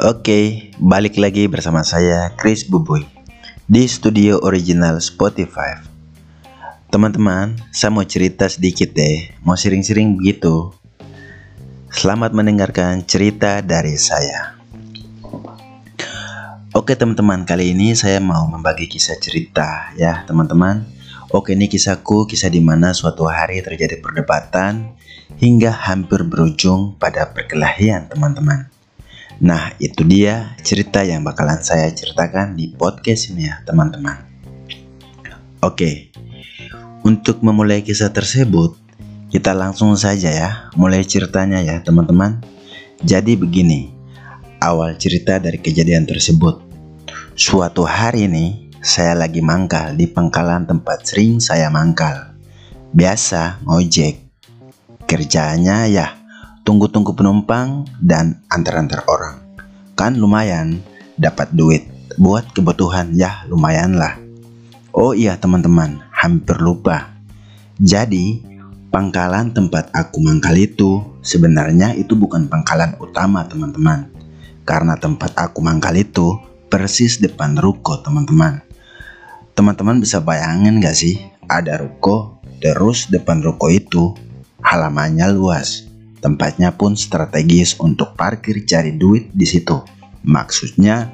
Oke, balik lagi bersama saya Chris Buboy di studio original Spotify. Teman-teman, saya mau cerita sedikit deh, mau sering-sering begitu. Selamat mendengarkan cerita dari saya. Oke teman-teman, kali ini saya mau membagi kisah cerita ya teman-teman. Oke ini kisahku, kisah di mana suatu hari terjadi perdebatan hingga hampir berujung pada perkelahian teman-teman. Nah, itu dia cerita yang bakalan saya ceritakan di podcast ini ya, teman-teman. Oke, untuk memulai kisah tersebut, kita langsung saja ya, mulai ceritanya ya, teman-teman. Jadi begini, awal cerita dari kejadian tersebut. Suatu hari ini, saya lagi mangkal di pangkalan tempat sering saya mangkal. Biasa ngojek. Kerjanya ya tunggu-tunggu penumpang dan antar-antar orang. Kan lumayan dapat duit buat kebutuhan ya lumayan lah. Oh iya teman-teman, hampir lupa. Jadi, pangkalan tempat aku mangkal itu sebenarnya itu bukan pangkalan utama teman-teman. Karena tempat aku mangkal itu persis depan ruko teman-teman. Teman-teman bisa bayangin gak sih ada ruko terus depan ruko itu halamannya luas Tempatnya pun strategis untuk parkir cari duit di situ. Maksudnya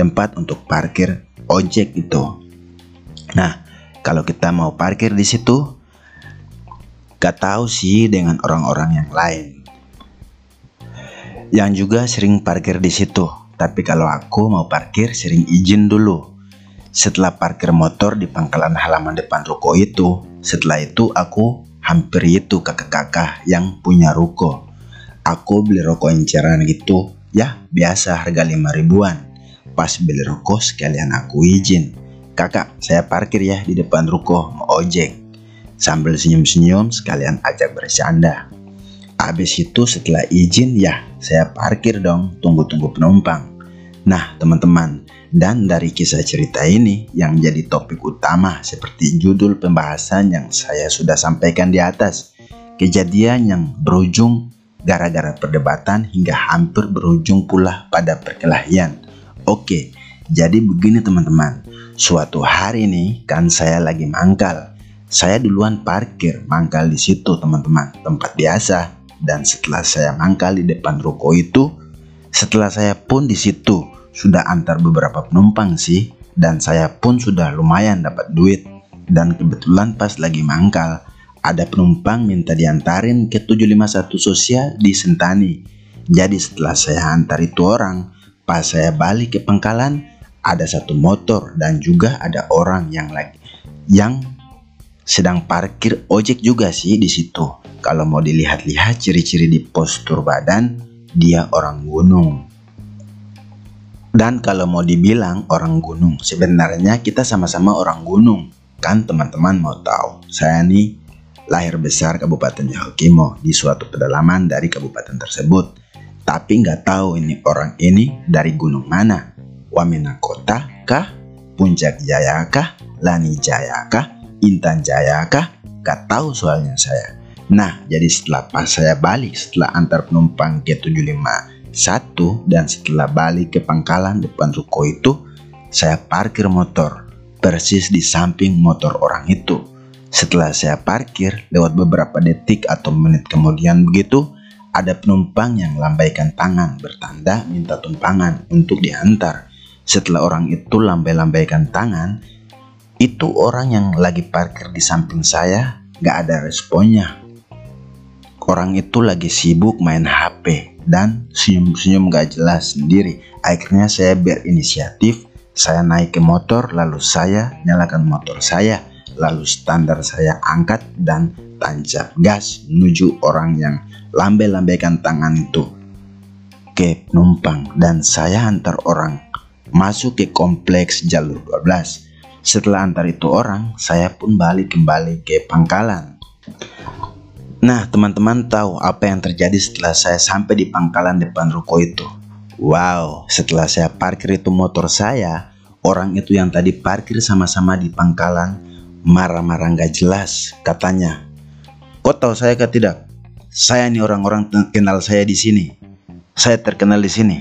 tempat untuk parkir ojek itu. Nah, kalau kita mau parkir di situ, gak tahu sih dengan orang-orang yang lain. Yang juga sering parkir di situ. Tapi kalau aku mau parkir sering izin dulu. Setelah parkir motor di pangkalan halaman depan ruko itu, setelah itu aku hampir itu kakak-kakak yang punya ruko. Aku beli rokok enceran gitu, ya biasa harga 5 ribuan. Pas beli rokok sekalian aku izin. Kakak, saya parkir ya di depan ruko mau ojek. Sambil senyum-senyum sekalian ajak bercanda. Habis itu setelah izin ya saya parkir dong tunggu-tunggu penumpang. Nah teman-teman dan dari kisah cerita ini yang jadi topik utama seperti judul pembahasan yang saya sudah sampaikan di atas. Kejadian yang berujung gara-gara perdebatan hingga hampir berujung pula pada perkelahian. Oke, jadi begini teman-teman. Suatu hari ini kan saya lagi mangkal. Saya duluan parkir mangkal di situ teman-teman, tempat biasa. Dan setelah saya mangkal di depan ruko itu, setelah saya pun di situ sudah antar beberapa penumpang sih dan saya pun sudah lumayan dapat duit. Dan kebetulan pas lagi mangkal ada penumpang minta diantarin ke 751 sosial di Sentani. Jadi setelah saya antar itu orang pas saya balik ke pangkalan ada satu motor dan juga ada orang yang lagi yang sedang parkir ojek juga sih di situ. Kalau mau dilihat-lihat ciri-ciri di postur badan dia orang gunung dan kalau mau dibilang orang gunung, sebenarnya kita sama-sama orang gunung. Kan teman-teman mau tahu, saya nih lahir besar Kabupaten Yahukimo di suatu pedalaman dari kabupaten tersebut. Tapi nggak tahu ini orang ini dari gunung mana. Wamena Kota kah? Puncak Jaya kah? Lani Jaya kah? Intan Jaya kah? Gak tahu soalnya saya. Nah, jadi setelah pas saya balik setelah antar penumpang ke 75 satu dan setelah balik ke pangkalan depan ruko itu, saya parkir motor persis di samping motor orang itu. Setelah saya parkir, lewat beberapa detik atau menit kemudian begitu, ada penumpang yang lambaikan tangan bertanda minta tumpangan untuk diantar. Setelah orang itu lambai-lambaikan tangan, itu orang yang lagi parkir di samping saya gak ada responnya. Orang itu lagi sibuk main HP dan senyum-senyum gak jelas sendiri. Akhirnya saya berinisiatif, saya naik ke motor lalu saya nyalakan motor saya, lalu standar saya angkat dan tancap gas menuju orang yang lambai-lambaikan tangan itu ke penumpang dan saya antar orang masuk ke kompleks jalur 12. Setelah antar itu orang, saya pun balik kembali ke pangkalan. Nah, teman-teman tahu apa yang terjadi setelah saya sampai di pangkalan depan ruko itu? Wow, setelah saya parkir itu motor saya, orang itu yang tadi parkir sama-sama di pangkalan marah-marah gak jelas katanya. Kau tahu saya kah tidak? Saya nih orang-orang kenal saya di sini. Saya terkenal di sini.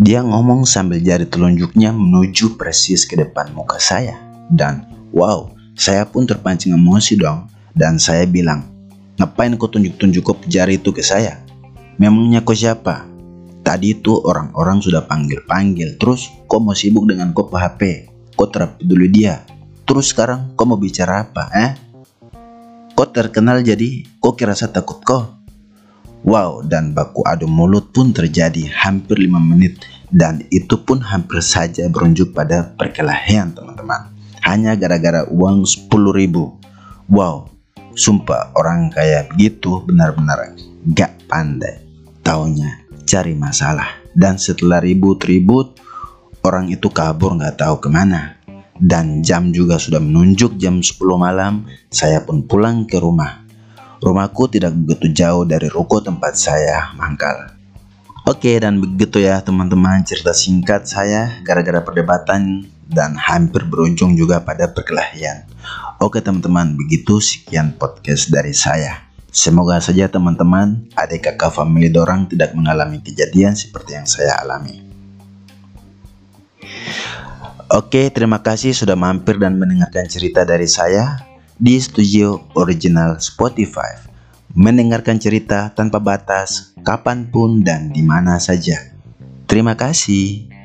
Dia ngomong sambil jari telunjuknya menuju persis ke depan muka saya. Dan wow, saya pun terpancing emosi dong. Dan saya bilang, ngapain kau tunjuk-tunjuk kau jari itu ke saya? Memangnya kau siapa? Tadi itu orang-orang sudah panggil-panggil. Terus kau mau sibuk dengan kau HP? Kau dulu dia? Terus sekarang kau mau bicara apa? Eh? Kau terkenal jadi kau kira saya takut kau? Wow, dan baku adu mulut pun terjadi hampir lima menit dan itu pun hampir saja berunjuk pada perkelahian teman-teman. Hanya gara-gara uang 10 ribu. Wow, sumpah orang kayak begitu benar-benar gak pandai. Taunya cari masalah. Dan setelah ribut-ribut, orang itu kabur gak tahu ke mana. Dan jam juga sudah menunjuk jam 10 malam, saya pun pulang ke rumah. Rumahku tidak begitu jauh dari ruko tempat saya mangkal. Oke dan begitu ya teman-teman cerita singkat saya gara-gara perdebatan dan hampir berujung juga pada perkelahian. Oke teman-teman begitu sekian podcast dari saya. Semoga saja teman-teman adik kakak family dorang tidak mengalami kejadian seperti yang saya alami. Oke terima kasih sudah mampir dan mendengarkan cerita dari saya di studio original Spotify. Mendengarkan cerita tanpa batas, kapan pun dan di mana saja. Terima kasih.